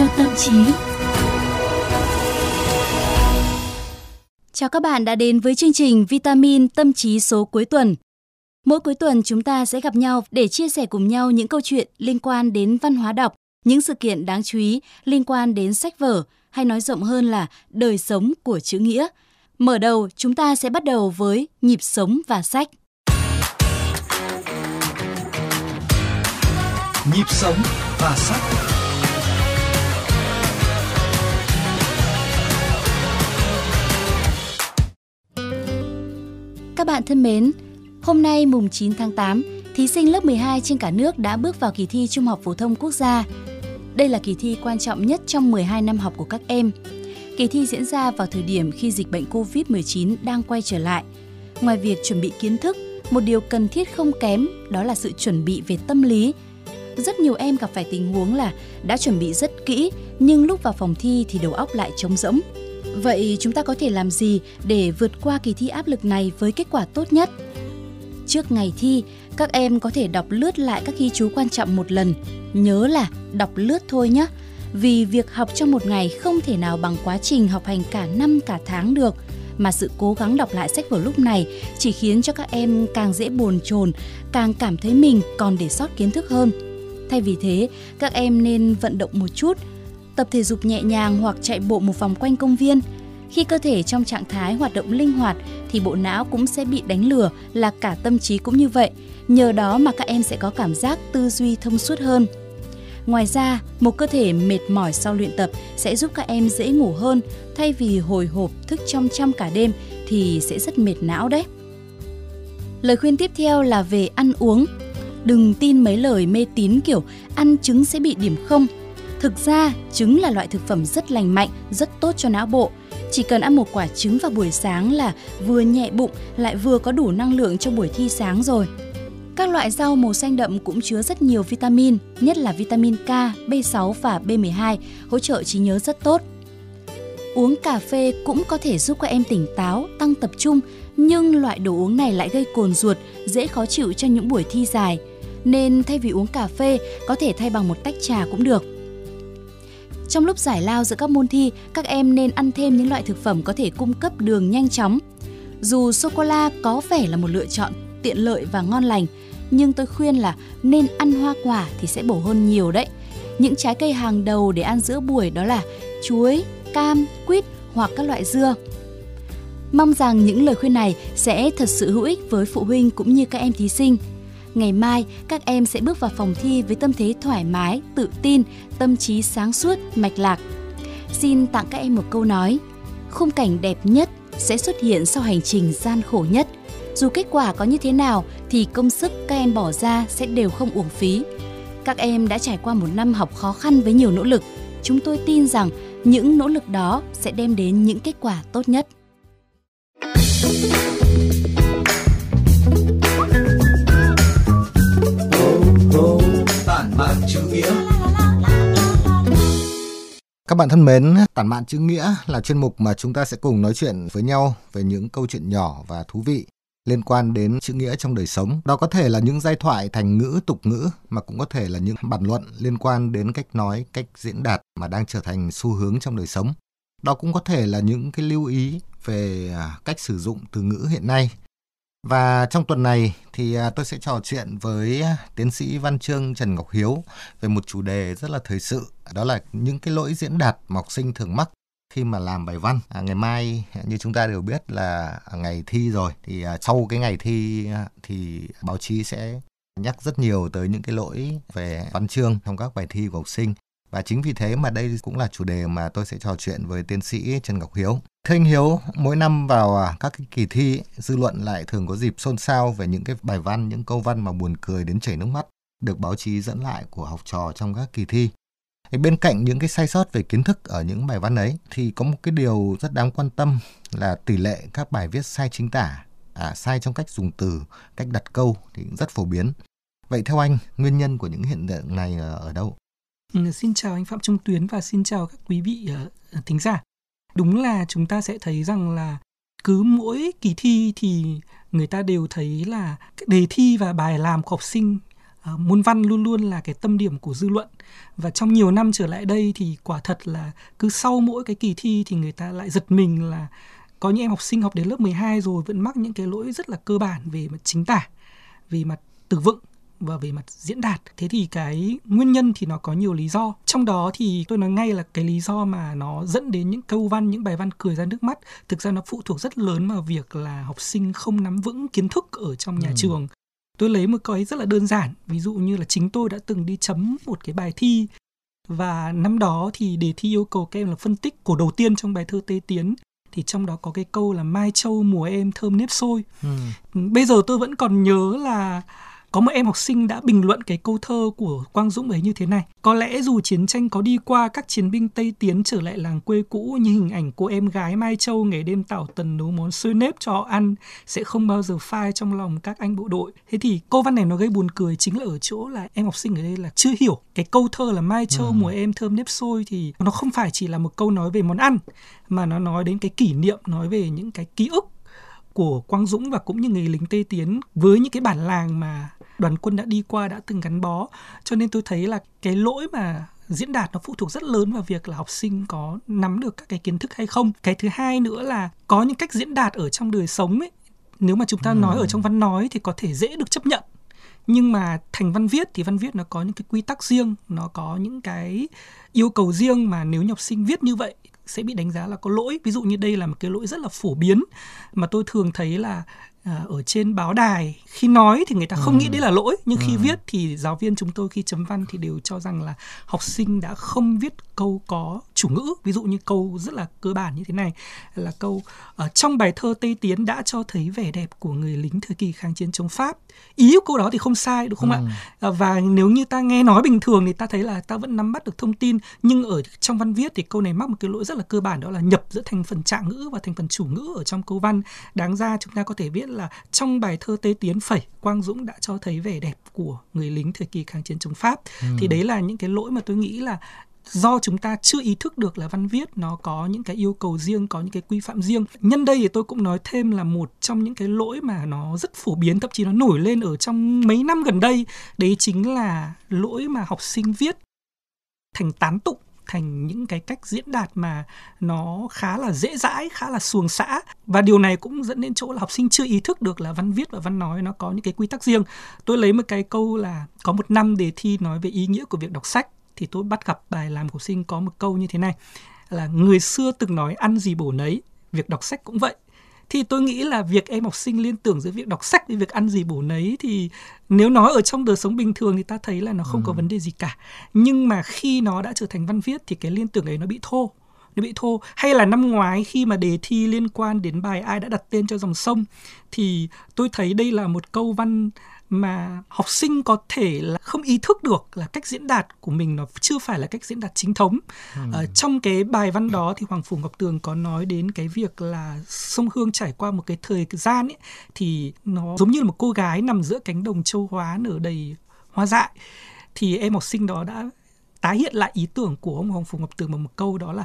cho tâm trí. Chào các bạn đã đến với chương trình Vitamin Tâm trí số cuối tuần. Mỗi cuối tuần chúng ta sẽ gặp nhau để chia sẻ cùng nhau những câu chuyện liên quan đến văn hóa đọc, những sự kiện đáng chú ý liên quan đến sách vở, hay nói rộng hơn là đời sống của chữ nghĩa. Mở đầu, chúng ta sẽ bắt đầu với nhịp sống và sách. Nhịp sống và sách. Các bạn thân mến, hôm nay mùng 9 tháng 8, thí sinh lớp 12 trên cả nước đã bước vào kỳ thi Trung học phổ thông quốc gia. Đây là kỳ thi quan trọng nhất trong 12 năm học của các em. Kỳ thi diễn ra vào thời điểm khi dịch bệnh COVID-19 đang quay trở lại. Ngoài việc chuẩn bị kiến thức, một điều cần thiết không kém đó là sự chuẩn bị về tâm lý. Rất nhiều em gặp phải tình huống là đã chuẩn bị rất kỹ nhưng lúc vào phòng thi thì đầu óc lại trống rỗng. Vậy chúng ta có thể làm gì để vượt qua kỳ thi áp lực này với kết quả tốt nhất? Trước ngày thi, các em có thể đọc lướt lại các ghi chú quan trọng một lần. Nhớ là đọc lướt thôi nhé, vì việc học trong một ngày không thể nào bằng quá trình học hành cả năm cả tháng được mà sự cố gắng đọc lại sách vở lúc này chỉ khiến cho các em càng dễ bồn chồn, càng cảm thấy mình còn để sót kiến thức hơn. Thay vì thế, các em nên vận động một chút, tập thể dục nhẹ nhàng hoặc chạy bộ một vòng quanh công viên. Khi cơ thể trong trạng thái hoạt động linh hoạt thì bộ não cũng sẽ bị đánh lừa là cả tâm trí cũng như vậy. Nhờ đó mà các em sẽ có cảm giác tư duy thông suốt hơn. Ngoài ra, một cơ thể mệt mỏi sau luyện tập sẽ giúp các em dễ ngủ hơn thay vì hồi hộp thức trong trăm cả đêm thì sẽ rất mệt não đấy. Lời khuyên tiếp theo là về ăn uống. Đừng tin mấy lời mê tín kiểu ăn trứng sẽ bị điểm không. Thực ra, trứng là loại thực phẩm rất lành mạnh, rất tốt cho não bộ. Chỉ cần ăn một quả trứng vào buổi sáng là vừa nhẹ bụng lại vừa có đủ năng lượng cho buổi thi sáng rồi. Các loại rau màu xanh đậm cũng chứa rất nhiều vitamin, nhất là vitamin K, B6 và B12, hỗ trợ trí nhớ rất tốt. Uống cà phê cũng có thể giúp các em tỉnh táo, tăng tập trung, nhưng loại đồ uống này lại gây cồn ruột, dễ khó chịu cho những buổi thi dài. Nên thay vì uống cà phê, có thể thay bằng một tách trà cũng được. Trong lúc giải lao giữa các môn thi, các em nên ăn thêm những loại thực phẩm có thể cung cấp đường nhanh chóng. Dù sô cô la có vẻ là một lựa chọn tiện lợi và ngon lành, nhưng tôi khuyên là nên ăn hoa quả thì sẽ bổ hơn nhiều đấy. Những trái cây hàng đầu để ăn giữa buổi đó là chuối, cam, quýt hoặc các loại dưa. Mong rằng những lời khuyên này sẽ thật sự hữu ích với phụ huynh cũng như các em thí sinh. Ngày mai, các em sẽ bước vào phòng thi với tâm thế thoải mái, tự tin, tâm trí sáng suốt, mạch lạc. Xin tặng các em một câu nói, khung cảnh đẹp nhất sẽ xuất hiện sau hành trình gian khổ nhất. Dù kết quả có như thế nào thì công sức các em bỏ ra sẽ đều không uổng phí. Các em đã trải qua một năm học khó khăn với nhiều nỗ lực. Chúng tôi tin rằng những nỗ lực đó sẽ đem đến những kết quả tốt nhất. Các bạn thân mến, Tản mạn chữ nghĩa là chuyên mục mà chúng ta sẽ cùng nói chuyện với nhau về những câu chuyện nhỏ và thú vị liên quan đến chữ nghĩa trong đời sống. Đó có thể là những giai thoại thành ngữ, tục ngữ mà cũng có thể là những bản luận liên quan đến cách nói, cách diễn đạt mà đang trở thành xu hướng trong đời sống. Đó cũng có thể là những cái lưu ý về à, cách sử dụng từ ngữ hiện nay. Và trong tuần này thì à, tôi sẽ trò chuyện với tiến sĩ văn chương Trần Ngọc Hiếu về một chủ đề rất là thời sự, đó là những cái lỗi diễn đạt mà học sinh thường mắc khi mà làm bài văn. À, ngày mai như chúng ta đều biết là ngày thi rồi thì à, sau cái ngày thi à, thì báo chí sẽ nhắc rất nhiều tới những cái lỗi về văn chương trong các bài thi của học sinh và chính vì thế mà đây cũng là chủ đề mà tôi sẽ trò chuyện với tiến sĩ Trần Ngọc Hiếu. Thưa anh Hiếu, mỗi năm vào à, các cái kỳ thi, dư luận lại thường có dịp xôn xao về những cái bài văn, những câu văn mà buồn cười đến chảy nước mắt được báo chí dẫn lại của học trò trong các kỳ thi. Bên cạnh những cái sai sót về kiến thức ở những bài văn ấy thì có một cái điều rất đáng quan tâm là tỷ lệ các bài viết sai chính tả, à, sai trong cách dùng từ, cách đặt câu thì rất phổ biến. Vậy theo anh, nguyên nhân của những hiện tượng này à, ở đâu? Ừ, xin chào anh Phạm Trung Tuyến và xin chào các quý vị uh, thính giả. Đúng là chúng ta sẽ thấy rằng là cứ mỗi kỳ thi thì người ta đều thấy là đề thi và bài làm của học sinh uh, môn văn luôn luôn là cái tâm điểm của dư luận và trong nhiều năm trở lại đây thì quả thật là cứ sau mỗi cái kỳ thi thì người ta lại giật mình là có những em học sinh học đến lớp 12 rồi vẫn mắc những cái lỗi rất là cơ bản về mặt chính tả, về mặt từ vựng và về mặt diễn đạt. Thế thì cái nguyên nhân thì nó có nhiều lý do. Trong đó thì tôi nói ngay là cái lý do mà nó dẫn đến những câu văn, những bài văn cười ra nước mắt, thực ra nó phụ thuộc rất lớn vào việc là học sinh không nắm vững kiến thức ở trong nhà ừ. trường. Tôi lấy một cái rất là đơn giản, ví dụ như là chính tôi đã từng đi chấm một cái bài thi và năm đó thì đề thi yêu cầu các em là phân tích cổ đầu tiên trong bài thơ Tê Tiến thì trong đó có cái câu là mai châu mùa em thơm nếp sôi. Ừ. Bây giờ tôi vẫn còn nhớ là có một em học sinh đã bình luận cái câu thơ của Quang Dũng ấy như thế này. Có lẽ dù chiến tranh có đi qua các chiến binh Tây Tiến trở lại làng quê cũ như hình ảnh cô em gái Mai Châu ngày đêm tảo tần nấu món xôi nếp cho họ ăn sẽ không bao giờ phai trong lòng các anh bộ đội. Thế thì câu văn này nó gây buồn cười chính là ở chỗ là em học sinh ở đây là chưa hiểu cái câu thơ là Mai Châu ừ. mùa em thơm nếp sôi thì nó không phải chỉ là một câu nói về món ăn mà nó nói đến cái kỷ niệm, nói về những cái ký ức của Quang Dũng và cũng như người lính Tây Tiến với những cái bản làng mà đoàn quân đã đi qua đã từng gắn bó. Cho nên tôi thấy là cái lỗi mà diễn đạt nó phụ thuộc rất lớn vào việc là học sinh có nắm được các cái kiến thức hay không. Cái thứ hai nữa là có những cách diễn đạt ở trong đời sống ấy. Nếu mà chúng ta ừ. nói ở trong văn nói thì có thể dễ được chấp nhận. Nhưng mà thành văn viết thì văn viết nó có những cái quy tắc riêng nó có những cái yêu cầu riêng mà nếu học sinh viết như vậy sẽ bị đánh giá là có lỗi. Ví dụ như đây là một cái lỗi rất là phổ biến mà tôi thường thấy là ở trên báo đài khi nói thì người ta không ừ. nghĩ đấy là lỗi nhưng ừ. khi viết thì giáo viên chúng tôi khi chấm văn thì đều cho rằng là học sinh đã không viết câu có chủ ngữ ví dụ như câu rất là cơ bản như thế này là câu ở trong bài thơ Tây Tiến đã cho thấy vẻ đẹp của người lính thời kỳ kháng chiến chống Pháp ý của câu đó thì không sai đúng không ừ. ạ và nếu như ta nghe nói bình thường thì ta thấy là ta vẫn nắm bắt được thông tin nhưng ở trong văn viết thì câu này mắc một cái lỗi rất là cơ bản đó là nhập giữa thành phần trạng ngữ và thành phần chủ ngữ ở trong câu văn đáng ra chúng ta có thể viết là trong bài thơ Tây Tiến phẩy Quang Dũng đã cho thấy vẻ đẹp của người lính thời kỳ kháng chiến chống Pháp. Ừ. thì đấy là những cái lỗi mà tôi nghĩ là do chúng ta chưa ý thức được là văn viết nó có những cái yêu cầu riêng có những cái quy phạm riêng. Nhân đây thì tôi cũng nói thêm là một trong những cái lỗi mà nó rất phổ biến thậm chí nó nổi lên ở trong mấy năm gần đây đấy chính là lỗi mà học sinh viết thành tán tụng thành những cái cách diễn đạt mà nó khá là dễ dãi, khá là xuồng xã và điều này cũng dẫn đến chỗ là học sinh chưa ý thức được là văn viết và văn nói nó có những cái quy tắc riêng. Tôi lấy một cái câu là có một năm đề thi nói về ý nghĩa của việc đọc sách thì tôi bắt gặp bài làm của học sinh có một câu như thế này là người xưa từng nói ăn gì bổ nấy, việc đọc sách cũng vậy thì tôi nghĩ là việc em học sinh liên tưởng giữa việc đọc sách với việc ăn gì bổ nấy thì nếu nói ở trong đời sống bình thường thì ta thấy là nó không ừ. có vấn đề gì cả nhưng mà khi nó đã trở thành văn viết thì cái liên tưởng ấy nó bị thô nó bị thô hay là năm ngoái khi mà đề thi liên quan đến bài ai đã đặt tên cho dòng sông thì tôi thấy đây là một câu văn mà học sinh có thể là không ý thức được là cách diễn đạt của mình nó chưa phải là cách diễn đạt chính thống. Ừ. Ở trong cái bài văn đó thì Hoàng Phủ Ngọc Tường có nói đến cái việc là sông Hương trải qua một cái thời gian ấy thì nó giống như là một cô gái nằm giữa cánh đồng châu hóa nở đầy hoa dại thì em học sinh đó đã tái hiện lại ý tưởng của ông Hoàng Phủ Ngọc Tường bằng một câu đó là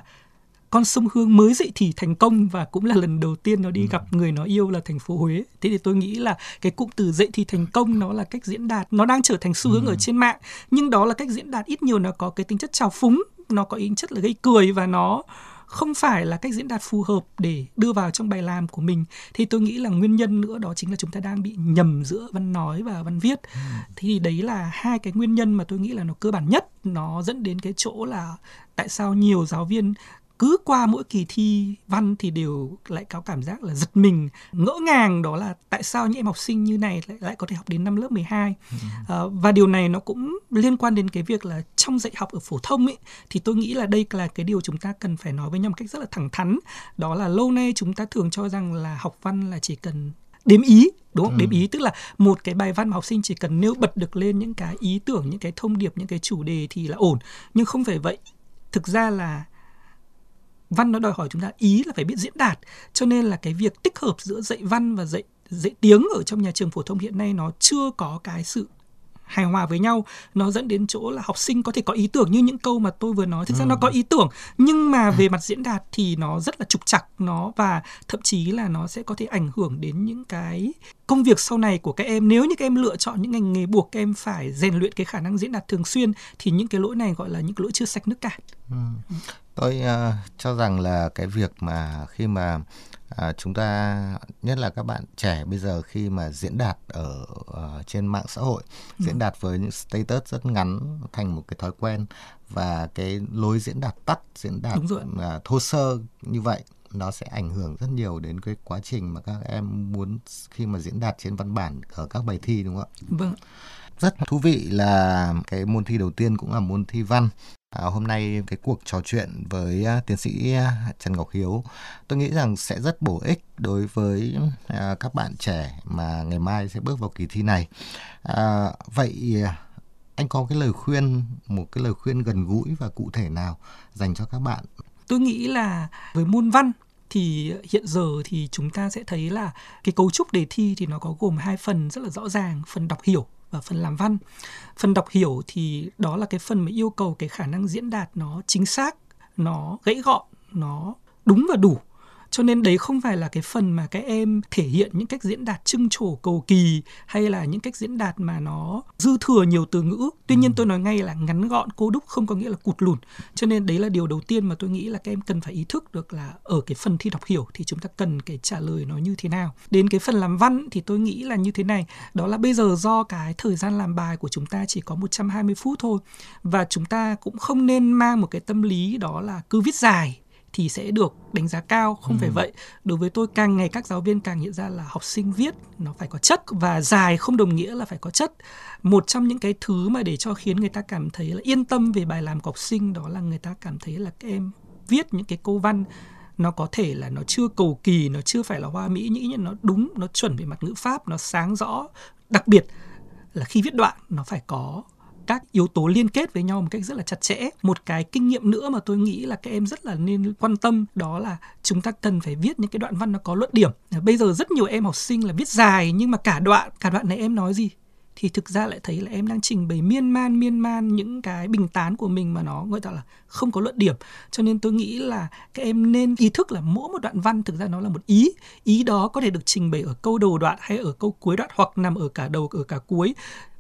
con sông Hương mới dậy thì thành công và cũng là lần đầu tiên nó đi ừ. gặp người nó yêu là thành phố Huế. Thế thì tôi nghĩ là cái cụm từ dậy thì thành công nó là cách diễn đạt, nó đang trở thành xu hướng ừ. ở trên mạng, nhưng đó là cách diễn đạt ít nhiều nó có cái tính chất trào phúng, nó có tính chất là gây cười và nó không phải là cách diễn đạt phù hợp để đưa vào trong bài làm của mình thì tôi nghĩ là nguyên nhân nữa đó chính là chúng ta đang bị nhầm giữa văn nói và văn viết ừ. thì đấy là hai cái nguyên nhân mà tôi nghĩ là nó cơ bản nhất nó dẫn đến cái chỗ là tại sao nhiều giáo viên cứ qua mỗi kỳ thi văn thì đều lại có cảm giác là giật mình ngỡ ngàng đó là tại sao những em học sinh như này lại, lại có thể học đến năm lớp 12 ừ. à, và điều này nó cũng liên quan đến cái việc là trong dạy học ở phổ thông ấy thì tôi nghĩ là đây là cái điều chúng ta cần phải nói với nhau một cách rất là thẳng thắn đó là lâu nay chúng ta thường cho rằng là học văn là chỉ cần đếm ý đúng không? Ừ. Đếm ý tức là một cái bài văn mà học sinh chỉ cần nêu bật được lên những cái ý tưởng, những cái thông điệp, những cái chủ đề thì là ổn. Nhưng không phải vậy. Thực ra là văn nó đòi hỏi chúng ta ý là phải biết diễn đạt. Cho nên là cái việc tích hợp giữa dạy văn và dạy dạy tiếng ở trong nhà trường phổ thông hiện nay nó chưa có cái sự hài hòa với nhau. Nó dẫn đến chỗ là học sinh có thể có ý tưởng như những câu mà tôi vừa nói. Thực ra nó có ý tưởng nhưng mà về mặt diễn đạt thì nó rất là trục trặc nó và thậm chí là nó sẽ có thể ảnh hưởng đến những cái công việc sau này của các em. Nếu như các em lựa chọn những ngành nghề buộc các em phải rèn luyện cái khả năng diễn đạt thường xuyên thì những cái lỗi này gọi là những cái lỗi chưa sạch nước cạn. Ừ. Tôi uh, cho rằng là cái việc mà khi mà à, chúng ta nhất là các bạn trẻ bây giờ khi mà diễn đạt ở uh, trên mạng xã hội ừ. diễn đạt với những status rất ngắn thành một cái thói quen và cái lối diễn đạt tắt diễn đạt uh, thô sơ như vậy nó sẽ ảnh hưởng rất nhiều đến cái quá trình mà các em muốn khi mà diễn đạt trên văn bản ở các bài thi đúng không ạ? Vâng. Rất thú vị là cái môn thi đầu tiên cũng là môn thi văn À, hôm nay cái cuộc trò chuyện với à, tiến sĩ à, Trần Ngọc Hiếu tôi nghĩ rằng sẽ rất bổ ích đối với à, các bạn trẻ mà ngày mai sẽ bước vào kỳ thi này. À, vậy à, anh có cái lời khuyên một cái lời khuyên gần gũi và cụ thể nào dành cho các bạn? Tôi nghĩ là với môn văn thì hiện giờ thì chúng ta sẽ thấy là cái cấu trúc đề thi thì nó có gồm hai phần rất là rõ ràng phần đọc hiểu và phần làm văn. Phần đọc hiểu thì đó là cái phần mà yêu cầu cái khả năng diễn đạt nó chính xác, nó gãy gọn, nó đúng và đủ cho nên đấy không phải là cái phần mà các em thể hiện những cách diễn đạt trưng trổ cầu kỳ hay là những cách diễn đạt mà nó dư thừa nhiều từ ngữ. Tuy nhiên tôi nói ngay là ngắn gọn cô đúc không có nghĩa là cụt lùn. Cho nên đấy là điều đầu tiên mà tôi nghĩ là các em cần phải ý thức được là ở cái phần thi đọc hiểu thì chúng ta cần cái trả lời nó như thế nào. Đến cái phần làm văn thì tôi nghĩ là như thế này. Đó là bây giờ do cái thời gian làm bài của chúng ta chỉ có 120 phút thôi và chúng ta cũng không nên mang một cái tâm lý đó là cứ viết dài thì sẽ được đánh giá cao không ừ. phải vậy. Đối với tôi càng ngày các giáo viên càng nhận ra là học sinh viết nó phải có chất và dài không đồng nghĩa là phải có chất. Một trong những cái thứ mà để cho khiến người ta cảm thấy là yên tâm về bài làm của học sinh đó là người ta cảm thấy là các em viết những cái câu văn nó có thể là nó chưa cầu kỳ nó chưa phải là hoa mỹ nhưng nhưng nó đúng nó chuẩn về mặt ngữ pháp nó sáng rõ. Đặc biệt là khi viết đoạn nó phải có các yếu tố liên kết với nhau một cách rất là chặt chẽ. Một cái kinh nghiệm nữa mà tôi nghĩ là các em rất là nên quan tâm đó là chúng ta cần phải viết những cái đoạn văn nó có luận điểm. Bây giờ rất nhiều em học sinh là viết dài nhưng mà cả đoạn cả đoạn này em nói gì? Thì thực ra lại thấy là em đang trình bày miên man miên man những cái bình tán của mình mà nó gọi là không có luận điểm. Cho nên tôi nghĩ là các em nên ý thức là mỗi một đoạn văn thực ra nó là một ý. Ý đó có thể được trình bày ở câu đầu đoạn hay ở câu cuối đoạn hoặc nằm ở cả đầu, ở cả cuối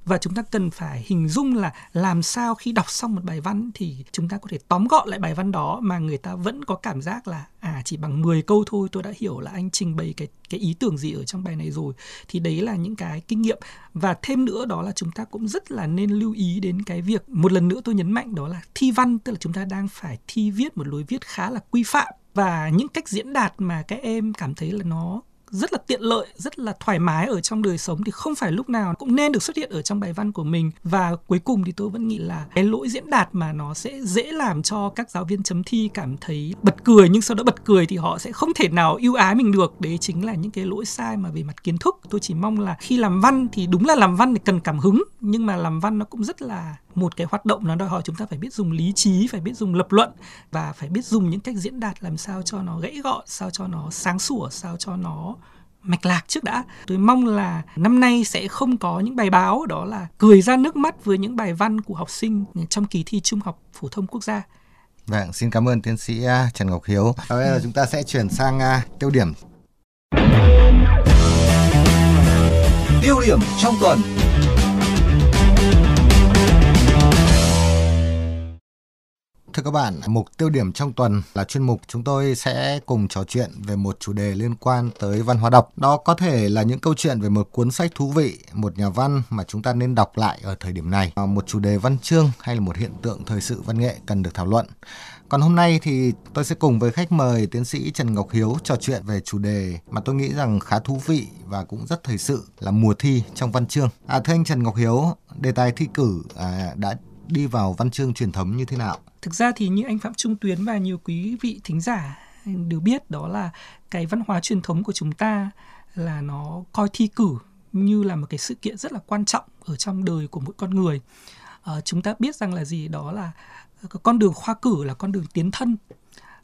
và chúng ta cần phải hình dung là làm sao khi đọc xong một bài văn thì chúng ta có thể tóm gọn lại bài văn đó mà người ta vẫn có cảm giác là à chỉ bằng 10 câu thôi, tôi đã hiểu là anh trình bày cái cái ý tưởng gì ở trong bài này rồi. Thì đấy là những cái kinh nghiệm. Và thêm nữa đó là chúng ta cũng rất là nên lưu ý đến cái việc, một lần nữa tôi nhấn mạnh đó là thi văn, tức là chúng ta đang phải thi viết một lối viết khá là quy phạm. Và những cách diễn đạt mà các em cảm thấy là nó rất là tiện lợi, rất là thoải mái ở trong đời sống thì không phải lúc nào cũng nên được xuất hiện ở trong bài văn của mình. Và cuối cùng thì tôi vẫn nghĩ là cái lỗi diễn đạt mà nó sẽ dễ làm cho các giáo viên chấm thi cảm thấy bật cười nhưng sau đó bật cười thì họ sẽ không thể nào yêu ái mình được. Đấy chính là những cái lỗi sai mà về mặt kiến thức. Tôi chỉ mong là khi làm văn thì đúng là làm văn thì cần cảm hứng nhưng mà làm văn nó cũng rất là một cái hoạt động nó đòi hỏi chúng ta phải biết dùng lý trí phải biết dùng lập luận và phải biết dùng những cách diễn đạt làm sao cho nó gãy gọn sao cho nó sáng sủa sao cho nó mạch lạc trước đã. Tôi mong là năm nay sẽ không có những bài báo đó là cười ra nước mắt với những bài văn của học sinh trong kỳ thi Trung học phổ thông quốc gia. Vâng, xin cảm ơn tiến sĩ à, Trần Ngọc Hiếu. Bây giờ chúng ta sẽ chuyển sang à, tiêu điểm. Tiêu điểm trong tuần. Thưa các bạn, mục tiêu điểm trong tuần là chuyên mục chúng tôi sẽ cùng trò chuyện về một chủ đề liên quan tới văn hóa đọc. Đó có thể là những câu chuyện về một cuốn sách thú vị, một nhà văn mà chúng ta nên đọc lại ở thời điểm này, à, một chủ đề văn chương hay là một hiện tượng thời sự văn nghệ cần được thảo luận. Còn hôm nay thì tôi sẽ cùng với khách mời tiến sĩ Trần Ngọc Hiếu trò chuyện về chủ đề mà tôi nghĩ rằng khá thú vị và cũng rất thời sự là mùa thi trong văn chương. À, thưa anh Trần Ngọc Hiếu, đề tài thi cử à, đã đi vào văn chương truyền thống như thế nào? Thực ra thì như anh Phạm Trung Tuyến và nhiều quý vị thính giả đều biết đó là cái văn hóa truyền thống của chúng ta là nó coi thi cử như là một cái sự kiện rất là quan trọng ở trong đời của mỗi con người. À, chúng ta biết rằng là gì đó là con đường khoa cử là con đường tiến thân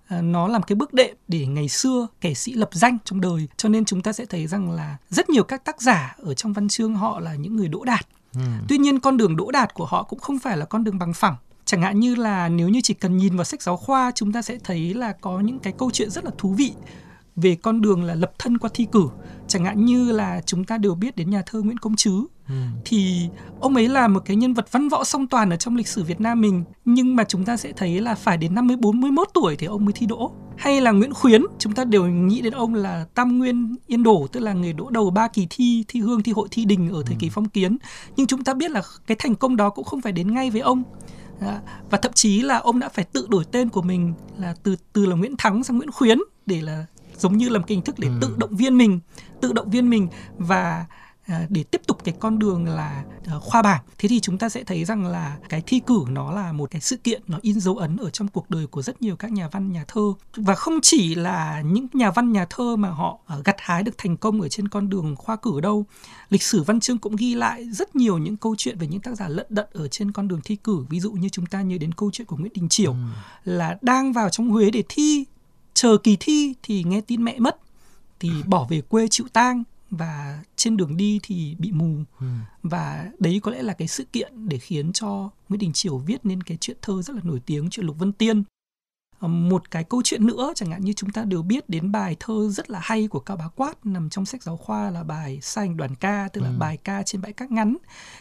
à, nó làm cái bước đệm để ngày xưa kẻ sĩ lập danh trong đời cho nên chúng ta sẽ thấy rằng là rất nhiều các tác giả ở trong văn chương họ là những người đỗ đạt Ừ. Tuy nhiên con đường đỗ đạt của họ cũng không phải là con đường bằng phẳng. Chẳng hạn như là nếu như chỉ cần nhìn vào sách giáo khoa chúng ta sẽ thấy là có những cái câu chuyện rất là thú vị về con đường là lập thân qua thi cử. Chẳng hạn như là chúng ta đều biết đến nhà thơ Nguyễn Công Trứ ừ. thì ông ấy là một cái nhân vật văn võ song toàn ở trong lịch sử Việt Nam mình nhưng mà chúng ta sẽ thấy là phải đến năm 54 41 tuổi thì ông mới thi đỗ. Hay là Nguyễn Khuyến chúng ta đều nghĩ đến ông là tam nguyên yên đổ tức là người đỗ đầu ba kỳ thi thi hương thi hội thi đình ở thời kỳ ừ. phong kiến. Nhưng chúng ta biết là cái thành công đó cũng không phải đến ngay với ông và thậm chí là ông đã phải tự đổi tên của mình là từ từ là Nguyễn Thắng sang Nguyễn Khuyến để là giống như là một cái hình thức để ừ. tự động viên mình tự động viên mình và để tiếp tục cái con đường là à, khoa bảng. Thế thì chúng ta sẽ thấy rằng là cái thi cử nó là một cái sự kiện nó in dấu ấn ở trong cuộc đời của rất nhiều các nhà văn nhà thơ. Và không chỉ là những nhà văn nhà thơ mà họ à, gặt hái được thành công ở trên con đường khoa cử đâu. Lịch sử văn chương cũng ghi lại rất nhiều những câu chuyện về những tác giả lận đận ở trên con đường thi cử. Ví dụ như chúng ta nhớ đến câu chuyện của Nguyễn Đình Chiểu ừ. là đang vào trong Huế để thi chờ kỳ thi thì nghe tin mẹ mất thì bỏ về quê chịu tang và trên đường đi thì bị mù ừ. và đấy có lẽ là cái sự kiện để khiến cho Nguyễn Đình Chiểu viết nên cái chuyện thơ rất là nổi tiếng chuyện Lục Vân Tiên ờ, một cái câu chuyện nữa chẳng hạn như chúng ta đều biết đến bài thơ rất là hay của Cao Bá Quát nằm trong sách giáo khoa là bài Sanh đoàn ca tức là ừ. bài ca trên bãi cát ngắn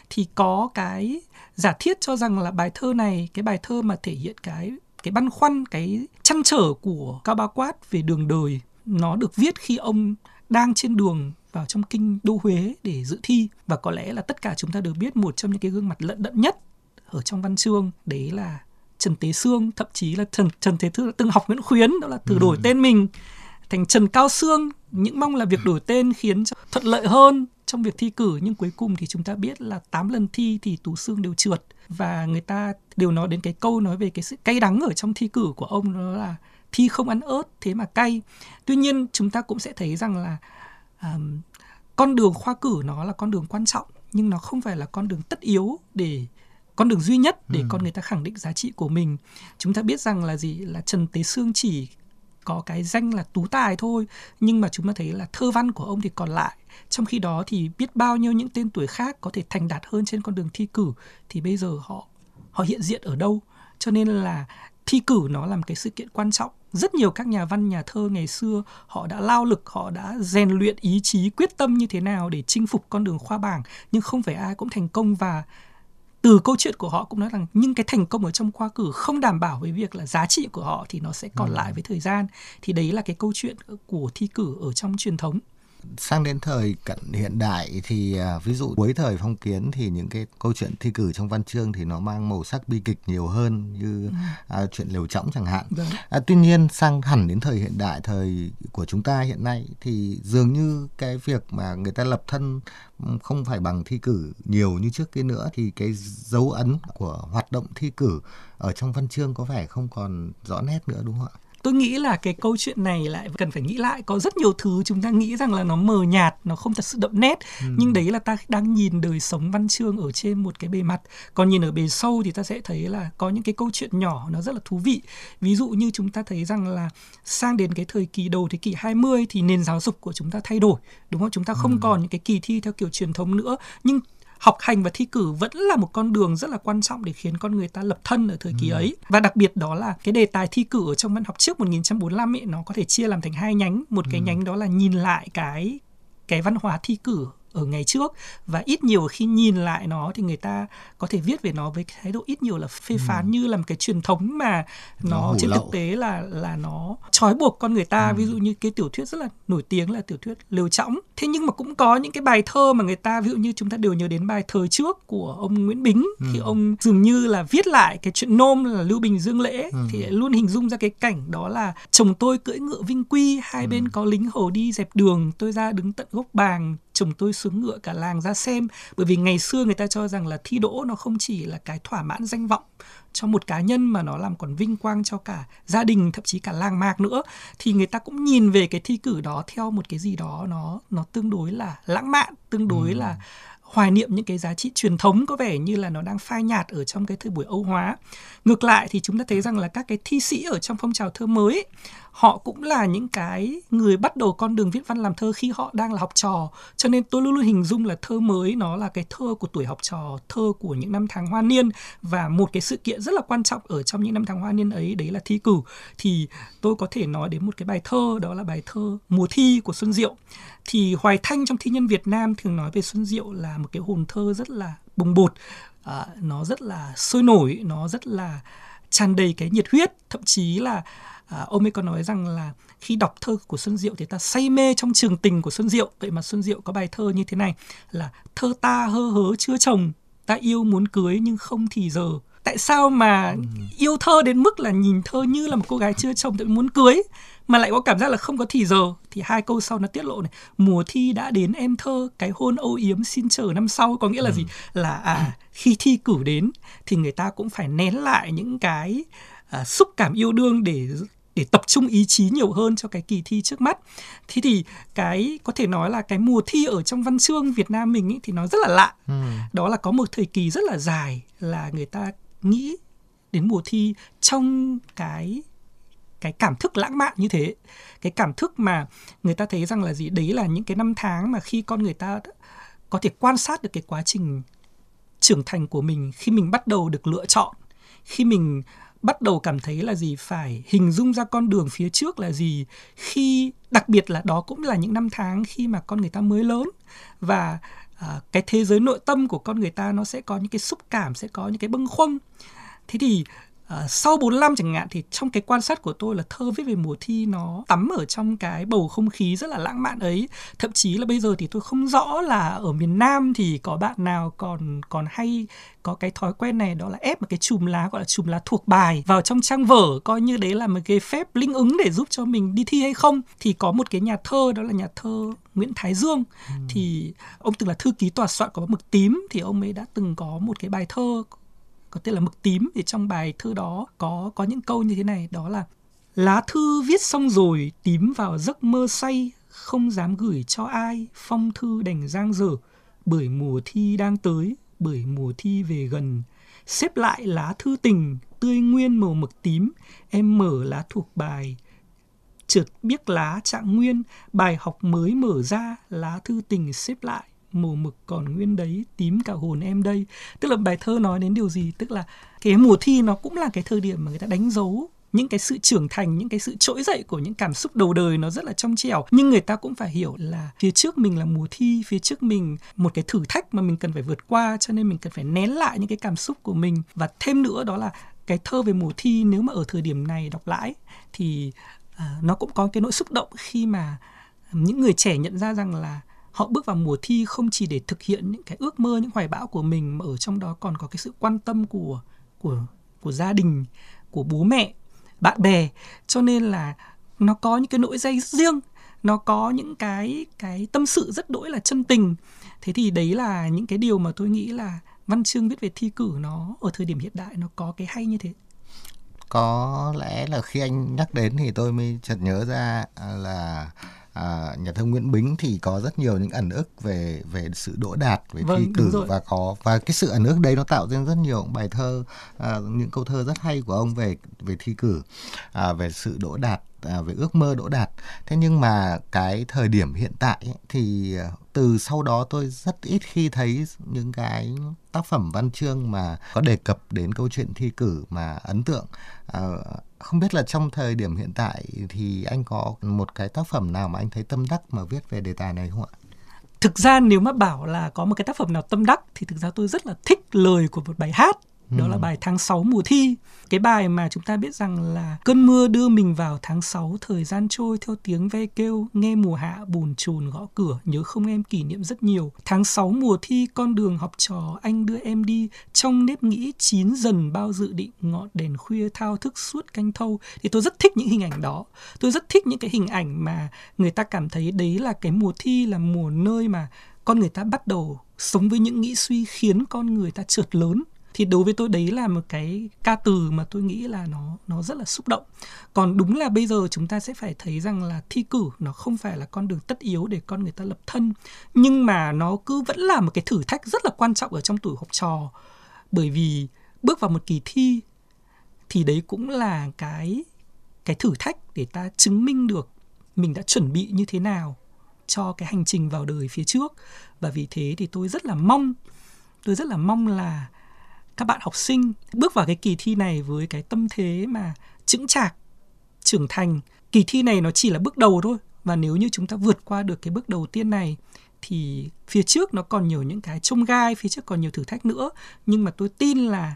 thì có cái giả thiết cho rằng là bài thơ này cái bài thơ mà thể hiện cái cái băn khoăn cái chăn trở của Cao Ba Quát về đường đời nó được viết khi ông đang trên đường vào trong kinh đô Huế để dự thi. Và có lẽ là tất cả chúng ta đều biết một trong những cái gương mặt lận đận nhất ở trong văn chương đấy là Trần Tế Sương thậm chí là Trần Trần Thế Thư từng học Nguyễn Khuyến đó là từ đổi ừ. tên mình thành Trần Cao Sương. Những mong là việc đổi tên khiến cho thuận lợi hơn trong việc thi cử nhưng cuối cùng thì chúng ta biết là 8 lần thi thì Tú Sương đều trượt. Và người ta đều nói đến cái câu nói về cái sự cay đắng ở trong thi cử của ông đó là thi không ăn ớt thế mà cay tuy nhiên chúng ta cũng sẽ thấy rằng là um, con đường khoa cử nó là con đường quan trọng nhưng nó không phải là con đường tất yếu để con đường duy nhất để ừ. con người ta khẳng định giá trị của mình. Chúng ta biết rằng là gì? Là trần tế sương chỉ có cái danh là tú tài thôi nhưng mà chúng ta thấy là thơ văn của ông thì còn lại. Trong khi đó thì biết bao nhiêu những tên tuổi khác có thể thành đạt hơn trên con đường thi cử thì bây giờ họ họ hiện diện ở đâu? Cho nên là thi cử nó là một cái sự kiện quan trọng rất nhiều các nhà văn nhà thơ ngày xưa họ đã lao lực họ đã rèn luyện ý chí quyết tâm như thế nào để chinh phục con đường khoa bảng. Nhưng không phải ai cũng thành công và từ câu chuyện của họ cũng nói rằng nhưng cái thành công ở trong khoa cử không đảm bảo với việc là giá trị của họ thì nó sẽ còn ừ. lại với thời gian. Thì đấy là cái câu chuyện của thi cử ở trong truyền thống sang đến thời cận hiện đại thì à, ví dụ cuối thời phong kiến thì những cái câu chuyện thi cử trong văn chương thì nó mang màu sắc bi kịch nhiều hơn như ừ. à, chuyện liều trõng chẳng hạn vâng. à, tuy nhiên sang hẳn đến thời hiện đại thời của chúng ta hiện nay thì dường như cái việc mà người ta lập thân không phải bằng thi cử nhiều như trước kia nữa thì cái dấu ấn của hoạt động thi cử ở trong văn chương có vẻ không còn rõ nét nữa đúng không ạ? Tôi nghĩ là cái câu chuyện này lại cần phải nghĩ lại. Có rất nhiều thứ chúng ta nghĩ rằng là nó mờ nhạt nó không thật sự đậm nét. Ừ. nhưng đấy là ta đang nhìn đời sống văn chương ở trên một cái bề mặt. Còn nhìn ở bề sâu thì ta sẽ thấy là có những cái câu chuyện nhỏ nó rất là thú vị. Ví dụ như chúng ta thấy rằng là sang đến cái thời kỳ đầu thế kỷ 20 thì nền giáo dục của chúng ta thay đổi đúng không? Chúng ta không ừ. còn những cái kỳ thi theo kiểu truyền thống nữa. Nhưng học hành và thi cử vẫn là một con đường rất là quan trọng để khiến con người ta lập thân ở thời kỳ ừ. ấy và đặc biệt đó là cái đề tài thi cử ở trong văn học trước 1945 ấy nó có thể chia làm thành hai nhánh một cái ừ. nhánh đó là nhìn lại cái cái văn hóa thi cử ở ngày trước và ít nhiều khi nhìn lại nó thì người ta có thể viết về nó với thái độ ít nhiều là phê ừ. phán ừ. như là một cái truyền thống mà nó, nó trên lậu. thực tế là là nó trói buộc con người ta ừ. ví dụ như cái tiểu thuyết rất là nổi tiếng là tiểu thuyết liều trõng thế nhưng mà cũng có những cái bài thơ mà người ta ví dụ như chúng ta đều nhớ đến bài thời trước của ông Nguyễn Bính ừ. thì ông dường như là viết lại cái chuyện nôm là Lưu Bình Dương Lễ ừ. thì luôn hình dung ra cái cảnh đó là chồng tôi cưỡi ngựa vinh quy hai ừ. bên có lính hầu đi dẹp đường tôi ra đứng tận gốc bàng chồng tôi xuống ngựa cả làng ra xem bởi vì ngày xưa người ta cho rằng là thi đỗ nó không chỉ là cái thỏa mãn danh vọng cho một cá nhân mà nó làm còn vinh quang cho cả gia đình thậm chí cả làng mạc nữa thì người ta cũng nhìn về cái thi cử đó theo một cái gì đó nó nó tương đối là lãng mạn tương đối ừ. là hoài niệm những cái giá trị truyền thống có vẻ như là nó đang phai nhạt ở trong cái thời buổi Âu hóa. Ngược lại thì chúng ta thấy rằng là các cái thi sĩ ở trong phong trào thơ mới ấy, họ cũng là những cái người bắt đầu con đường viết văn làm thơ khi họ đang là học trò. Cho nên tôi luôn luôn hình dung là thơ mới nó là cái thơ của tuổi học trò thơ của những năm tháng hoa niên. Và một cái sự kiện rất là quan trọng ở trong những năm tháng hoa niên ấy đấy là thi cử. Thì tôi có thể nói đến một cái bài thơ đó là bài thơ mùa thi của xuân diệu. Thì hoài thanh trong thi nhân việt nam thường nói về xuân diệu là một cái hồn thơ rất là bùng bột. À, nó rất là sôi nổi nó rất là tràn đầy cái nhiệt huyết thậm chí là à, ông ấy còn nói rằng là khi đọc thơ của Xuân Diệu thì ta say mê trong trường tình của Xuân Diệu. Vậy mà Xuân Diệu có bài thơ như thế này là thơ ta hơ hớ chưa chồng ta yêu muốn cưới nhưng không thì giờ tại sao mà ừ. yêu thơ đến mức là nhìn thơ như là một cô gái chưa chồng tại muốn cưới mà lại có cảm giác là không có thì giờ thì hai câu sau nó tiết lộ này mùa thi đã đến em thơ cái hôn âu yếm xin chờ năm sau có nghĩa là ừ. gì là à khi thi cử đến thì người ta cũng phải nén lại những cái à, xúc cảm yêu đương để để tập trung ý chí nhiều hơn cho cái kỳ thi trước mắt. Thế thì cái có thể nói là cái mùa thi ở trong văn chương Việt Nam mình ý, thì nó rất là lạ. Ừ. Đó là có một thời kỳ rất là dài là người ta nghĩ đến mùa thi trong cái cái cảm thức lãng mạn như thế. Cái cảm thức mà người ta thấy rằng là gì? Đấy là những cái năm tháng mà khi con người ta có thể quan sát được cái quá trình trưởng thành của mình khi mình bắt đầu được lựa chọn khi mình bắt đầu cảm thấy là gì? Phải hình dung ra con đường phía trước là gì? Khi đặc biệt là đó cũng là những năm tháng khi mà con người ta mới lớn và à, cái thế giới nội tâm của con người ta nó sẽ có những cái xúc cảm sẽ có những cái bâng khuâng. Thế thì Uh, sau 45 chẳng hạn thì trong cái quan sát của tôi là thơ viết về mùa thi nó tắm ở trong cái bầu không khí rất là lãng mạn ấy. Thậm chí là bây giờ thì tôi không rõ là ở miền Nam thì có bạn nào còn còn hay có cái thói quen này đó là ép một cái chùm lá gọi là chùm lá thuộc bài vào trong trang vở coi như đấy là một cái phép linh ứng để giúp cho mình đi thi hay không. Thì có một cái nhà thơ đó là nhà thơ Nguyễn Thái Dương. Ừ. thì ông từng là thư ký tòa soạn có mực tím thì ông ấy đã từng có một cái bài thơ có tên là mực tím. Thì trong bài thư đó có có những câu như thế này. Đó là, lá thư viết xong rồi, tím vào giấc mơ say, không dám gửi cho ai. Phong thư đành giang dở, bởi mùa thi đang tới, bởi mùa thi về gần. Xếp lại lá thư tình, tươi nguyên màu mực tím. Em mở lá thuộc bài trượt biếc lá trạng nguyên. Bài học mới mở ra, lá thư tình xếp lại màu mực còn nguyên đấy tím cả hồn em đây. Tức là bài thơ nói đến điều gì? Tức là cái mùa thi nó cũng là cái thời điểm mà người ta đánh dấu những cái sự trưởng thành những cái sự trỗi dậy của những cảm xúc đầu đời nó rất là trong trẻo. Nhưng người ta cũng phải hiểu là phía trước mình là mùa thi phía trước mình một cái thử thách mà mình cần phải vượt qua cho nên mình cần phải nén lại những cái cảm xúc của mình. Và thêm nữa đó là cái thơ về mùa thi nếu mà ở thời điểm này đọc lại thì uh, nó cũng có cái nỗi xúc động khi mà những người trẻ nhận ra rằng là họ bước vào mùa thi không chỉ để thực hiện những cái ước mơ, những hoài bão của mình, mà ở trong đó còn có cái sự quan tâm của của của gia đình, của bố mẹ, bạn bè. Cho nên là nó có những cái nỗi dây riêng, nó có những cái cái tâm sự rất đỗi là chân tình. Thế thì đấy là những cái điều mà tôi nghĩ là văn chương viết về thi cử nó ở thời điểm hiện đại nó có cái hay như thế. Có lẽ là khi anh nhắc đến thì tôi mới chợt nhớ ra à, là à, nhà thơ Nguyễn Bính thì có rất nhiều những ẩn ức về về sự đỗ đạt về vâng, thi cử và có và cái sự ẩn ức đấy nó tạo ra rất nhiều bài thơ à, những câu thơ rất hay của ông về về thi cử à, về sự đỗ đạt à, về ước mơ đỗ đạt. Thế nhưng mà cái thời điểm hiện tại ấy, thì à, từ sau đó tôi rất ít khi thấy những cái tác phẩm văn chương mà có đề cập đến câu chuyện thi cử mà ấn tượng à, không biết là trong thời điểm hiện tại thì anh có một cái tác phẩm nào mà anh thấy tâm đắc mà viết về đề tài này không ạ? Thực ra nếu mà bảo là có một cái tác phẩm nào tâm đắc thì thực ra tôi rất là thích lời của một bài hát đó là bài tháng 6 mùa thi. Cái bài mà chúng ta biết rằng là cơn mưa đưa mình vào tháng 6, thời gian trôi theo tiếng ve kêu, nghe mùa hạ bùn chùn gõ cửa, nhớ không em kỷ niệm rất nhiều. Tháng 6 mùa thi, con đường học trò, anh đưa em đi, trong nếp nghĩ chín dần bao dự định, ngọn đèn khuya thao thức suốt canh thâu. Thì tôi rất thích những hình ảnh đó. Tôi rất thích những cái hình ảnh mà người ta cảm thấy đấy là cái mùa thi là mùa nơi mà con người ta bắt đầu sống với những nghĩ suy khiến con người ta trượt lớn thì đối với tôi đấy là một cái ca từ mà tôi nghĩ là nó nó rất là xúc động. Còn đúng là bây giờ chúng ta sẽ phải thấy rằng là thi cử nó không phải là con đường tất yếu để con người ta lập thân. Nhưng mà nó cứ vẫn là một cái thử thách rất là quan trọng ở trong tuổi học trò. Bởi vì bước vào một kỳ thi thì đấy cũng là cái cái thử thách để ta chứng minh được mình đã chuẩn bị như thế nào cho cái hành trình vào đời phía trước. Và vì thế thì tôi rất là mong, tôi rất là mong là các bạn học sinh bước vào cái kỳ thi này với cái tâm thế mà chững chạc, trưởng thành. Kỳ thi này nó chỉ là bước đầu thôi, và nếu như chúng ta vượt qua được cái bước đầu tiên này, thì phía trước nó còn nhiều những cái trông gai, phía trước còn nhiều thử thách nữa. Nhưng mà tôi tin là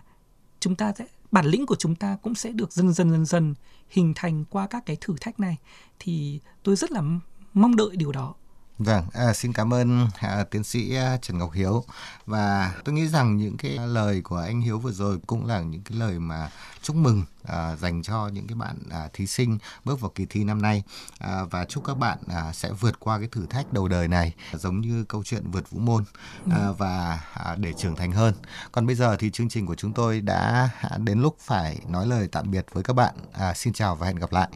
chúng ta sẽ, bản lĩnh của chúng ta cũng sẽ được dần dần dần dần hình thành qua các cái thử thách này. Thì tôi rất là mong đợi điều đó. Vâng, à, xin cảm ơn à, tiến sĩ à, Trần Ngọc Hiếu và tôi nghĩ rằng những cái lời của anh Hiếu vừa rồi cũng là những cái lời mà chúc mừng à, dành cho những cái bạn à, thí sinh bước vào kỳ thi năm nay à, và chúc các bạn à, sẽ vượt qua cái thử thách đầu đời này giống như câu chuyện vượt vũ môn à, và à, để trưởng thành hơn. Còn bây giờ thì chương trình của chúng tôi đã đến lúc phải nói lời tạm biệt với các bạn. À, xin chào và hẹn gặp lại.